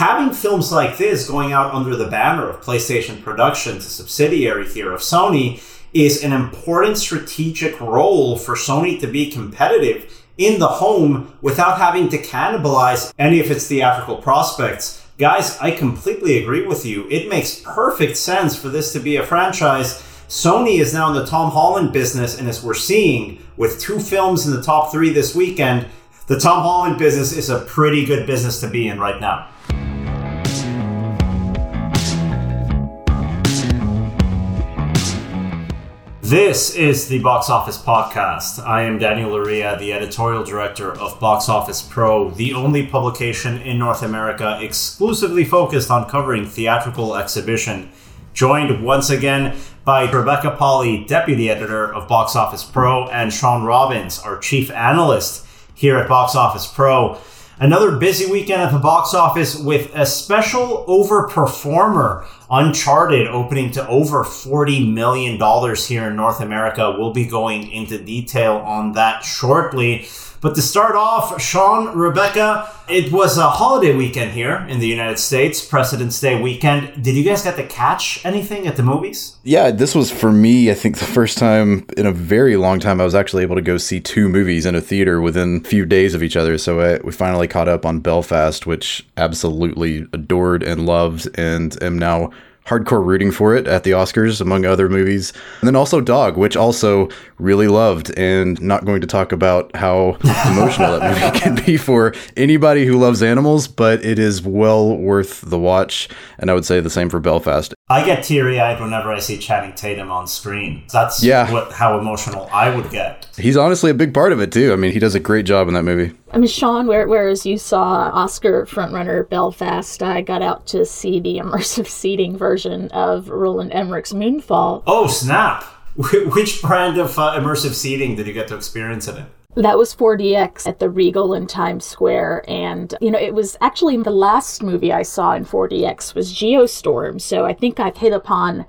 having films like this going out under the banner of PlayStation Productions, a subsidiary here of Sony, is an important strategic role for Sony to be competitive in the home without having to cannibalize any of its theatrical prospects. Guys, I completely agree with you. It makes perfect sense for this to be a franchise. Sony is now in the Tom Holland business, and as we're seeing with two films in the top three this weekend, the Tom Holland business is a pretty good business to be in right now. This is the Box Office Podcast. I am Daniel Loria, the editorial director of Box Office Pro, the only publication in North America exclusively focused on covering theatrical exhibition. Joined once again by Rebecca Pahle, deputy editor of Box Office Pro, and Sean Robbins, our chief analyst here at Box Office Pro. Another busy weekend at the box office with a special overperformer, Uncharted, opening to over $40 million here in North America. We'll be going into detail on that shortly. But to start off, Sean, Rebecca, it was a holiday weekend here in the United States, President's Day weekend. Did you guys get to catch anything at the movies? Yeah, this was for me, I think, the first time in a very long time I was actually able to go see two movies in a theater within a few days of each other. So I, we finally caught up on Belfast, which absolutely adored and loved, and am now hardcore rooting for it at the Oscars, among other movies. And then also Dog, which also really loved, and not going to talk about how emotional that movie can be for anybody who loves animals, but it is well worth the watch. And I would say the same for Belfast. I get teary eyed whenever I see Channing Tatum on screen. That's yeah. what how emotional I would get. He's honestly a big part of it too. I mean, he does a great job in that movie. I mean, Sean, where, whereas you saw Oscar frontrunner Belfast, I got out to see the immersive seating version of Roland Emmerich's Moonfall. Oh, snap! Which brand of uh, immersive seating did you get to experience in it? That was 4DX at the Regal in Times Square. And, you know, it was actually the last movie I saw in 4DX was Geostorm. So I think I've hit upon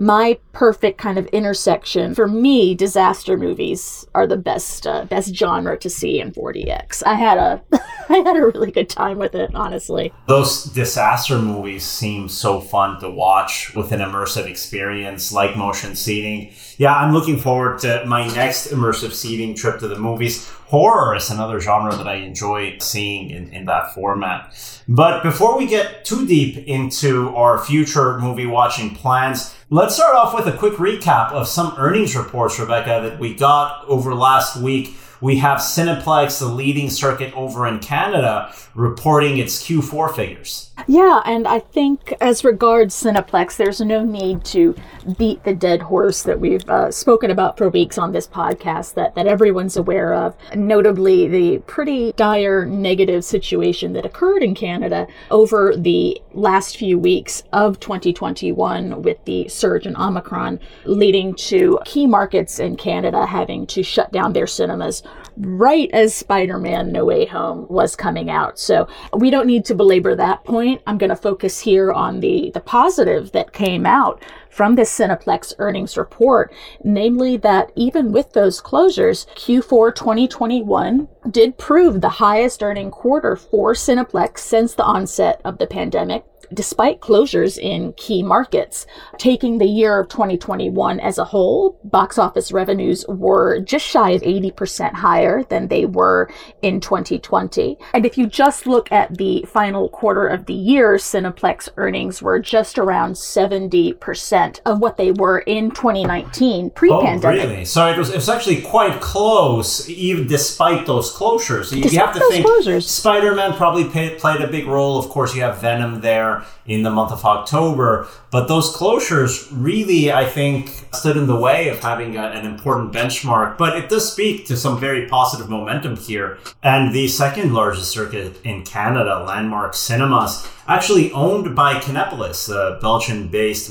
my perfect kind of intersection. For me, disaster movies are the best uh, best genre to see in 4DX. I had a I had a really good time with it, honestly. Those disaster movies seem so fun to watch with an immersive experience like motion seating. Yeah, I'm looking forward to my next immersive seating trip to the movies. Horror is another genre that I enjoy seeing in, in that format. But before we get too deep into our future movie watching plans, Let's start off with a quick recap of some earnings reports, Rebecca, that we got over last week. We have Cineplex, the leading circuit over in Canada, reporting its Q4 figures. Yeah, and I think as regards Cineplex, there's no need to beat the dead horse that we've uh, spoken about for weeks on this podcast that, that everyone's aware of, notably the pretty dire negative situation that occurred in Canada over the last few weeks of 2021 with the surge in Omicron, leading to key markets in Canada having to shut down their cinemas right as Spider Man No Way Home was coming out. So we don't need to belabor that point. I'm going to focus here on the, the positive that came out from this Cineplex earnings report, namely that even with those closures, Q4 2021 did prove the highest earning quarter for Cineplex since the onset of the pandemic despite closures in key markets. Taking the year of 2021 as a whole, box office revenues were just shy of 80% higher than they were in 2020. And if you just look at the final quarter of the year, Cineplex earnings were just around 70% of what they were in 2019 pre-pandemic. Oh, really? So it was, it was actually quite close, even despite those closures. You, you have to think closures. Spider-Man probably pay, played a big role. Of course, you have Venom there in the month of October. But those closures really, I think, stood in the way of having a, an important benchmark. But it does speak to some very positive momentum here. And the second largest circuit in Canada, Landmark Cinemas, actually owned by Kinepolis, the Belgian based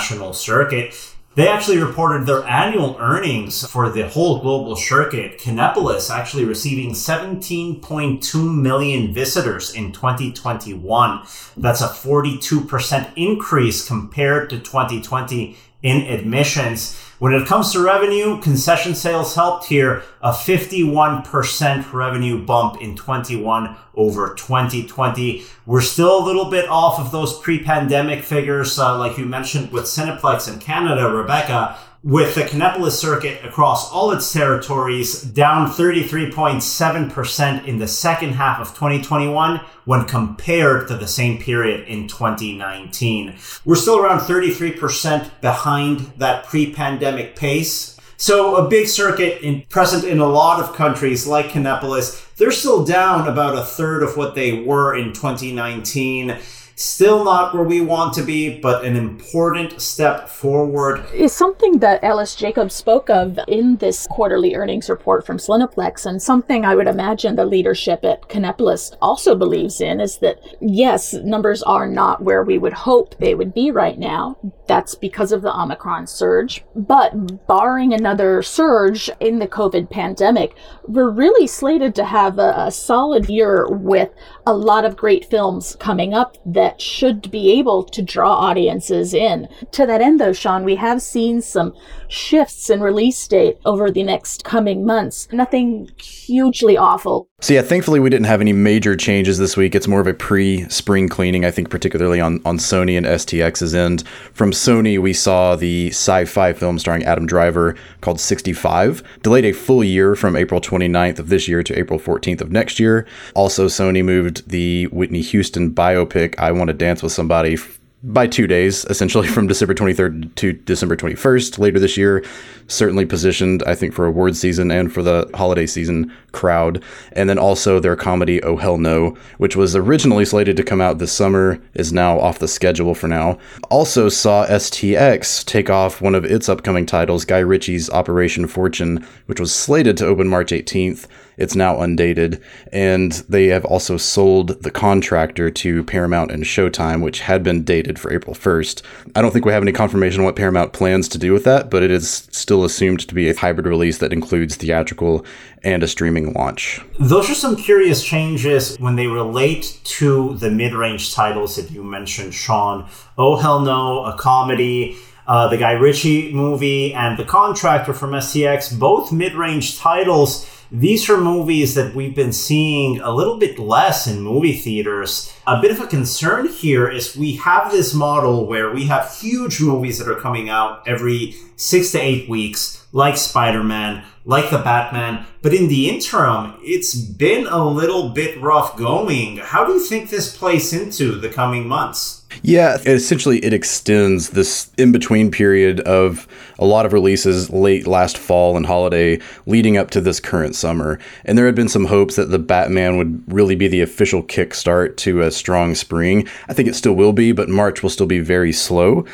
multinational circuit, they actually reported their annual earnings for the whole global circuit. Kinepolis actually receiving 17.2 million visitors in 2021. That's a 42% increase compared to 2020 in admissions. When it comes to revenue, concession sales helped here a 51% revenue bump in 21 over 2020. We're still a little bit off of those pre-pandemic figures, uh, like you mentioned with Cineplex in Canada, Rebecca, with the Kinepolis circuit across all its territories down 33.7% in the second half of 2021 when compared to the same period in 2019. We're still around 33% behind that pre-pandemic pace. So a big circuit in, present in a lot of countries like Kinepolis, they're still down about a third of what they were in 2019. Still not where we want to be, but an important step forward. Is something that Ellis Jacobs spoke of in this quarterly earnings report from Cineplex, and something I would imagine the leadership at Kinepolis also believes in is that yes, numbers are not where we would hope they would be right now. That's because of the Omicron surge. But barring another surge in the COVID pandemic, we're really slated to have a, a solid year with a lot of great films coming up that should be able to draw audiences in. To that end, though, Sean, we have seen some shifts in release date over the next coming months. Nothing hugely awful. So yeah, thankfully we didn't have any major changes this week. It's more of a pre-spring cleaning, I think, particularly on on Sony and STX's end. From Sony, we saw the sci-fi film starring Adam Driver called 65, delayed a full year from April 29th of this year to April 14th of next year. Also, Sony moved the Whitney Houston biopic I Want to Dance with Somebody by two days, essentially from December 23rd to December 21st later this year. Certainly positioned, I think, for award season and for the holiday season crowd. And then also their comedy Oh Hell No, which was originally slated to come out this summer, is now off the schedule for now. Also saw STX take off one of its upcoming titles, Guy Ritchie's Operation Fortune, which was slated to open March 18th. It's now undated. And they have also sold the contractor to Paramount and Showtime, which had been dated for April 1st. I don't think we have any confirmation on what Paramount plans to do with that, but it is still assumed to be a hybrid release that includes theatrical and a streaming launch. Those are some curious changes when they relate to the mid range titles that you mentioned, Sean. Oh Hell No, a comedy. Uh, the Guy Ritchie movie and The Contractor from STX, both mid range titles these are movies that we've been seeing a little bit less in movie theaters. A bit of a concern here is we have this model where we have huge movies that are coming out every six to eight weeks, like Spider Man, like the Batman. But in the interim, it's been a little bit rough going. How do you think this plays into the coming months? Yeah, essentially, it extends this in between period of a lot of releases late last fall and holiday leading up to this current summer. And there had been some hopes that the Batman would really be the official kickstart to a strong spring. I think it still will be, but March will still be very slow.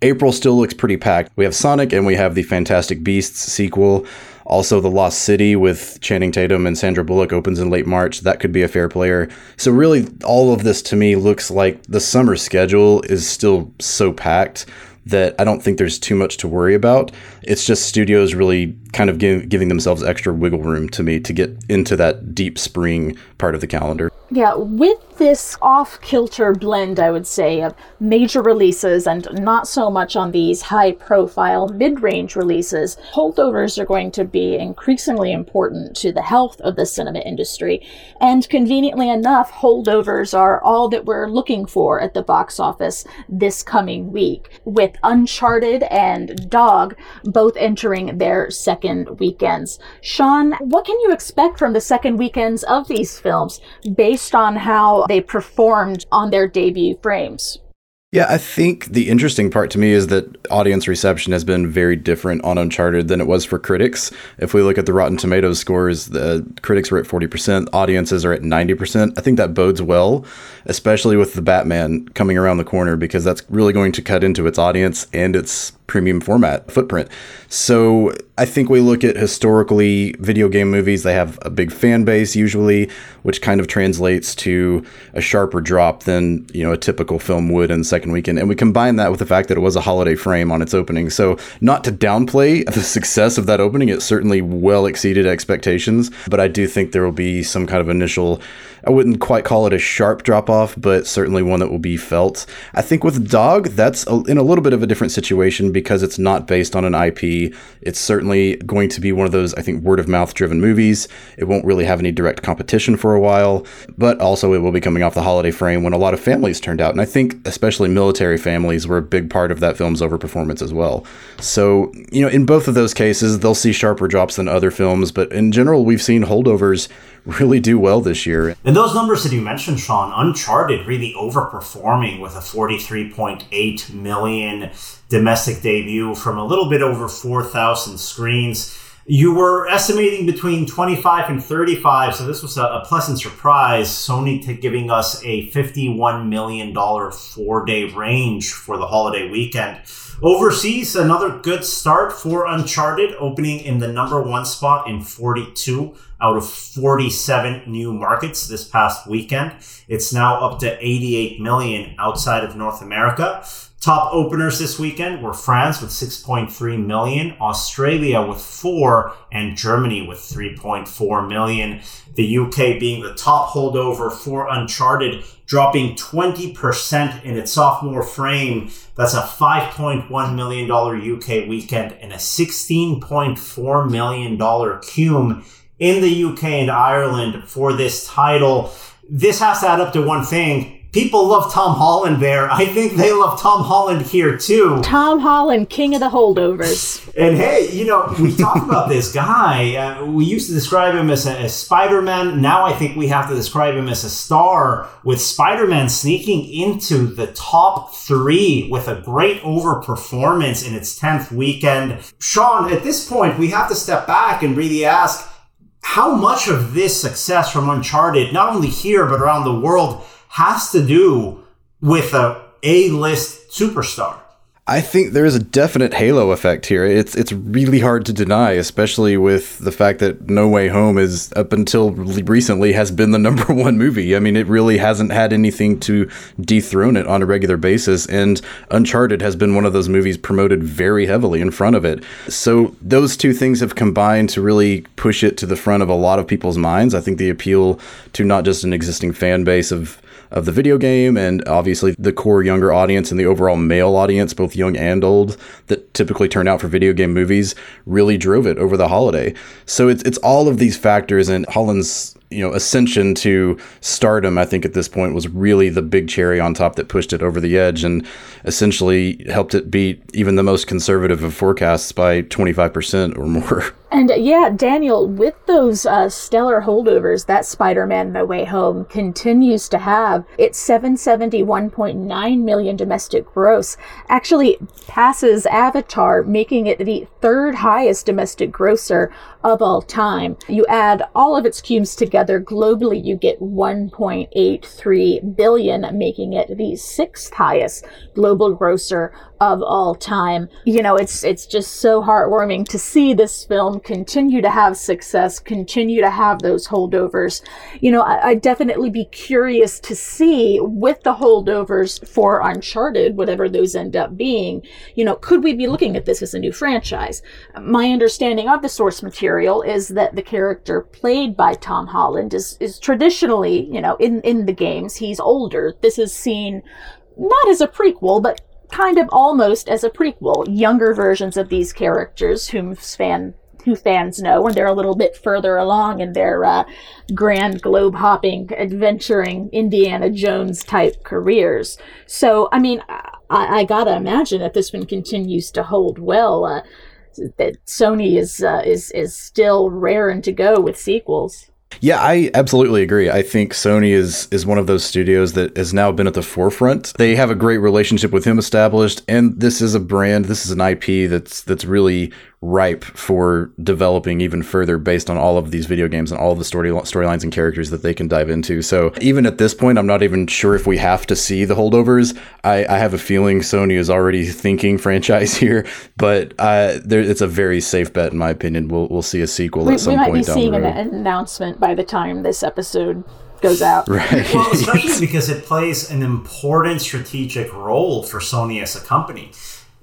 April still looks pretty packed. We have Sonic and we have the Fantastic Beasts sequel. Also, The Lost City with Channing Tatum and Sandra Bullock opens in late March. That could be a fair player. So, really, all of this to me looks like the summer schedule is still so packed that I don't think there's too much to worry about. It's just studios really kind of give, giving themselves extra wiggle room to me to get into that deep spring part of the calendar. Yeah, with this off kilter blend, I would say, of major releases and not so much on these high profile mid range releases, holdovers are going to be increasingly important to the health of the cinema industry. And conveniently enough, holdovers are all that we're looking for at the box office this coming week, with Uncharted and Dog both entering their second weekends. Sean, what can you expect from the second weekends of these films based on how they performed on their debut frames? Yeah, I think the interesting part to me is that audience reception has been very different on Uncharted than it was for critics. If we look at the Rotten Tomatoes scores, the critics were at 40%, audiences are at 90%. I think that bodes well, especially with the Batman coming around the corner because that's really going to cut into its audience and its premium format footprint. So I think we look at historically video game movies, they have a big fan base usually, which kind of translates to a sharper drop than, you know, a typical film would in second weekend. And we combine that with the fact that it was a holiday frame on its opening. So not to downplay the success of that opening, it certainly well exceeded expectations, but I do think there will be some kind of initial I wouldn't quite call it a sharp drop off, but certainly one that will be felt. I think with Dog, that's a, in a little bit of a different situation because it's not based on an IP. It's certainly going to be one of those, I think, word of mouth driven movies. It won't really have any direct competition for a while, but also it will be coming off the holiday frame when a lot of families turned out. And I think especially military families were a big part of that film's overperformance as well. So, you know, in both of those cases, they'll see sharper drops than other films, but in general, we've seen holdovers really do well this year. And those numbers that you mentioned, Sean, Uncharted really overperforming with a 43.8 million domestic debut from a little bit over 4,000 screens. You were estimating between 25 and 35, so this was a, pleasant surprise. Sony t- giving us a $51 million four day range for the holiday weekend. Overseas, another good start for Uncharted, opening in the number one spot in 42 out of 47 new markets this past weekend. It's now up to 88 million outside of North America. Top openers this weekend were France with 6.3 million, Australia with 4, and Germany with 3.4 million. The UK being the top holdover for Uncharted, dropping 20% in its sophomore frame. That's a $5.1 million UK weekend and a $16.4 million cume in the UK and Ireland for this title. This has to add up to one thing. People love Tom Holland there. I think they love Tom Holland here too. Tom Holland, king of the holdovers. And hey, you know, we talk about this guy. Uh, we used to describe him as a, a Spider Man. Now I think we have to describe him as a star, with Spider Man sneaking into the top three with a great overperformance in its 10th weekend. Sean, at this point, we have to step back and really ask how much of this success from Uncharted, not only here but around the world, has to do with a A-list superstar? I think there is a definite halo effect here. It's it's really hard to deny, especially with the fact that No Way Home is up until recently has been the number one movie. I mean, it really hasn't had anything to dethrone it on a regular basis, and Uncharted has been one of those movies promoted very heavily in front of it. So those two things have combined to really push it to the front of a lot of people's minds. I think the appeal to not just an existing fan base of of the video game and obviously the core younger audience and the overall male audience, both young and old, that typically turn out for video game movies, really drove it over the holiday. So it's it's all of these factors and Holland's you know ascension to stardom i think at this point was really the big cherry on top that pushed it over the edge and essentially helped it beat even the most conservative of forecasts by 25% or more. And yeah daniel with those uh, stellar holdovers that spider-man no way home continues to have its 771.9 million domestic gross actually passes avatar making it the third highest domestic grosser of all time. You add all of its cumes together globally, you get 1.83 billion, making it the sixth highest global grosser of all time. You know, it's it's just so heartwarming to see this film continue to have success, continue to have those holdovers. You know, I, would definitely be curious to see with the holdovers for Uncharted, whatever those end up being. You know, could we be looking at this as a new franchise? My understanding of the source material is that the character played by Tom Holland is is traditionally, you know, in in the games he's older. This is seen not as a prequel, but kind of almost as a prequel, younger versions of these characters whom fan who fans know when they're a little bit further along in their uh, grand globe hopping, adventuring Indiana Jones type careers. So, I mean, I, I, gotta imagine that this one continues to hold well. Uh, that Sony is uh, is is still raring to go with sequels. Yeah, I absolutely agree. I think Sony is is one of those studios that has now been at the forefront. They have a great relationship with him established, and this is a brand, this is an IP that's that's really ripe for developing even further based on all of these video games and all of the story storylines and characters that they can dive into. So even at this point, I'm not even sure if we have to see the holdovers. I, I have a feeling Sony is already thinking franchise here, but uh, there, it's a very safe bet in my opinion. We'll we'll see a sequel we, at some point. We might be seeing an announcement by the time this episode goes out. Right. Well, especially because it plays an important strategic role for Sony as a company.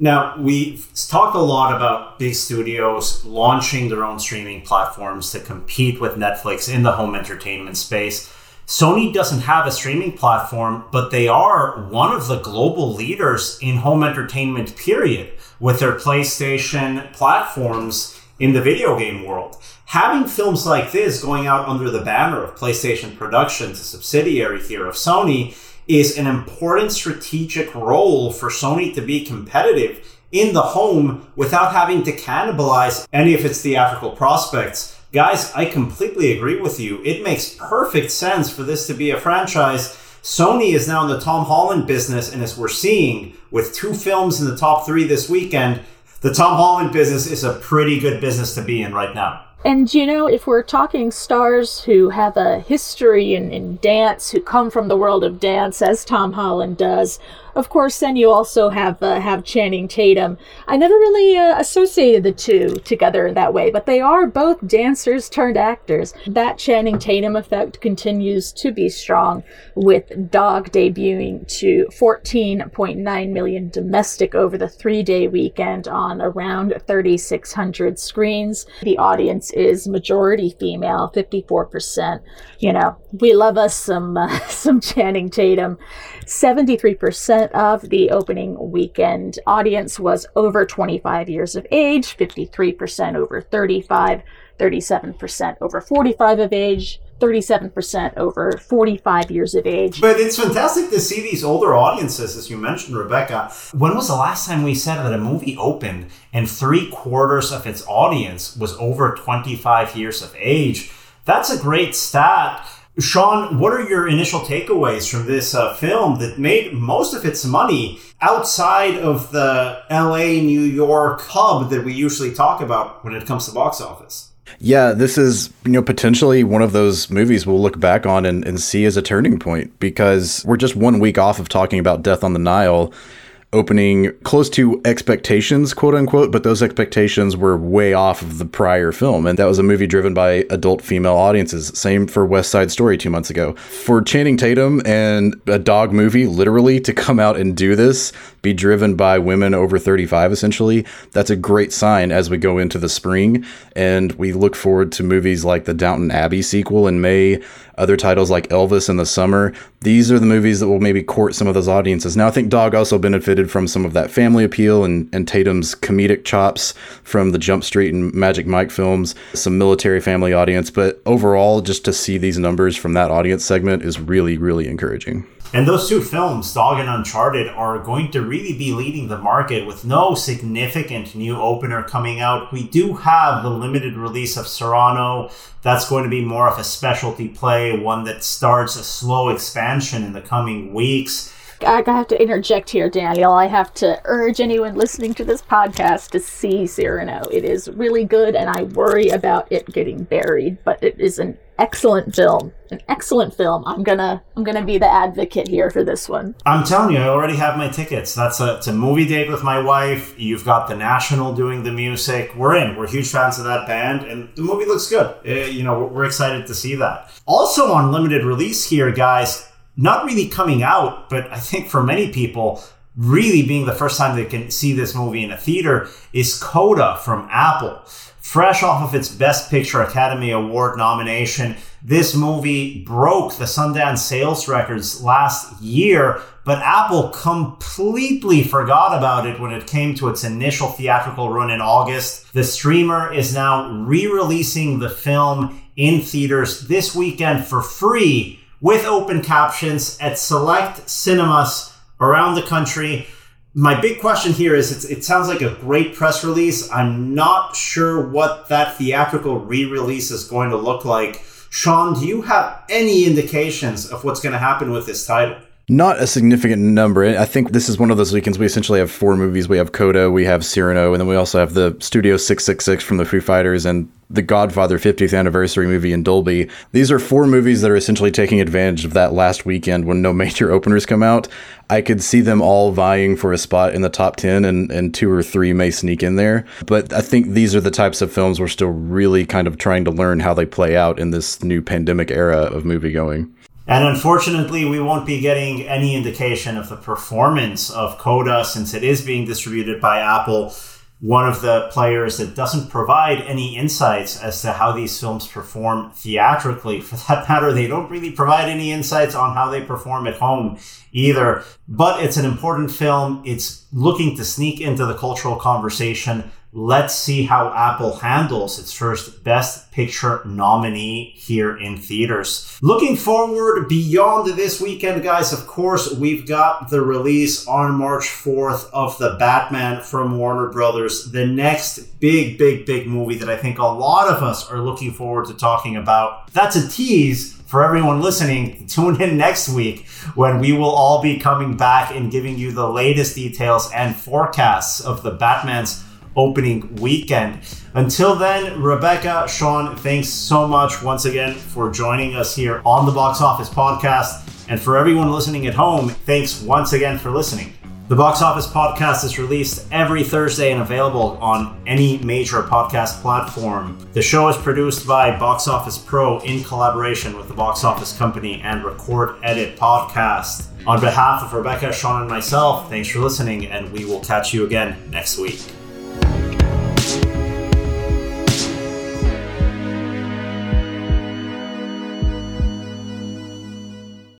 Now, we've talked a lot about big studios launching their own streaming platforms to compete with Netflix in the home entertainment space. Sony doesn't have a streaming platform, but they are one of the global leaders in home entertainment, period, with their PlayStation platforms in the video game world. Having films like this going out under the banner of PlayStation Productions, a subsidiary here of Sony, is an important strategic role for Sony to be competitive in the home without having to cannibalize any of its theatrical prospects. Guys, I completely agree with you. It makes perfect sense for this to be a franchise. Sony is now in the Tom Holland business, and as we're seeing with two films in the top three this weekend, the Tom Holland business is a pretty good business to be in right now. And you know, if we're talking stars who have a history in, in dance, who come from the world of dance, as Tom Holland does, of course, then you also have uh, have Channing Tatum. I never really uh, associated the two together in that way, but they are both dancers turned actors. That Channing Tatum effect continues to be strong, with Dog debuting to 14.9 million domestic over the three-day weekend on around 3,600 screens. The audience is majority female, 54%. You know, we love us some uh, some Channing Tatum. 73% of the opening weekend audience was over 25 years of age, 53% over 35, 37% over 45 of age, 37% over 45 years of age. But it's fantastic to see these older audiences, as you mentioned, Rebecca. When was the last time we said that a movie opened and three quarters of its audience was over 25 years of age? That's a great stat. Sean, what are your initial takeaways from this uh, film that made most of its money outside of the LA, New York hub that we usually talk about when it comes to box office? Yeah, this is, you know, potentially one of those movies we'll look back on and, and see as a turning point because we're just one week off of talking about Death on the Nile opening close to expectations, quote unquote, but those expectations were way off of the prior film. And that was a movie driven by adult female audiences. Same for West Side Story two months ago. For Channing Tatum and a dog movie, literally, to come out and do this, be driven by women over 35, essentially, that's a great sign as we go into the spring. And we look forward to movies like the Downton Abbey sequel in May other titles like Elvis in the summer. These are the movies that will maybe court some of those audiences. Now, I think Dog also benefited from some of that family appeal and, and Tatum's comedic chops from the Jump Street and Magic Mike films, some military family audience. But overall, just to see these numbers from that audience segment is really, really encouraging. And those two films, Dog and Uncharted, are going to really be leading the market with no significant new opener coming out. We do have the limited release of Cyrano. That's going to be more of a specialty play, one that starts a slow expansion in the coming weeks. I have to interject here, Daniel. I have to urge anyone listening to this podcast to see Cyrano. It is really good, and I worry about it getting buried, but it is an excellent film. An excellent film. I'm gonna I'm gonna be the advocate here for this one. I'm telling you, I already have my tickets. That's a it's a movie date with my wife. You've got the National doing the music. We're in. We're huge fans of that band, and the movie looks good. Uh, you know, we're excited to see that. Also on limited release here, guys not really coming out, but I think for many people, really being the first time they can see this movie in a theater is Coda from Apple. Fresh off of its Best Picture Academy Award nomination, this movie broke the Sundance sales records last year, but Apple completely forgot about it when it came to its initial theatrical run in August. The streamer is now re releasing the film in theaters this weekend for free with open captions at select cinemas around the country. My big question here is it sounds like a great press release. I'm not sure what that theatrical re release is going to look like. Sean, do you have any indications of what's going to happen with this title? Not a significant number. I think this is one of those weekends we essentially have four movies. We have Coda, we have Cyrano, and then we also have the Studio 666 from the Foo Fighters and the Godfather 50th anniversary movie in Dolby. These are four movies that are essentially taking advantage of that last weekend when no major openers come out. I could see them all vying for a spot in the top 10 and, and two or three may sneak in there. But I think these are the types of films we're still really kind of trying to learn how they play out in this new pandemic era of movie going. And unfortunately, we won't be getting any indication of the performance of Coda since it is being distributed by Apple. one of the players that doesn't provide any insights as to how these films perform theatrically. For that matter, they don't really provide any insights on how they perform at home either. But it's an important film. It's looking to sneak into the cultural conversation let's see how Apple handles its first Best Picture nominee here in theaters. Looking forward beyond this weekend, guys, of course, we've got the release on March 4th of The Batman from Warner Brothers, the next big, big, big movie that I think a lot of us are looking forward to talking about. That's a tease for everyone listening, tune in next week when we will all be coming back and giving you the latest details and forecasts of the Batman's opening weekend. Until then, Rebecca, Sean, thanks so much once again for joining us here on the Box Office Podcast. And for everyone listening at home, thanks once again for listening. The Box Office Podcast is released every Thursday and available on any major podcast platform. The show is produced by Box Office Pro in collaboration with the Box Office Company and Record Edit Podcast. On behalf of Rebecca, Sean, and myself, thanks for listening, and we will catch you again next week.